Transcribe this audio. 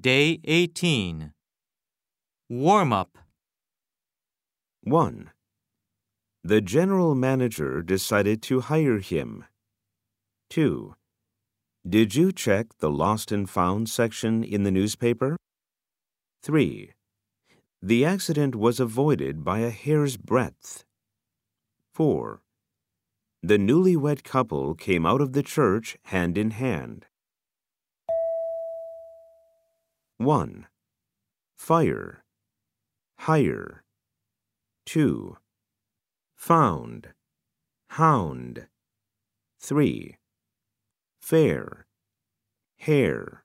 Day 18. Warm up. 1. The general manager decided to hire him. 2. Did you check the lost and found section in the newspaper? 3. The accident was avoided by a hair's breadth. 4. The newlywed couple came out of the church hand in hand. 1. Fire. Hire. 2. Found. Hound. 3. Fair. Hair.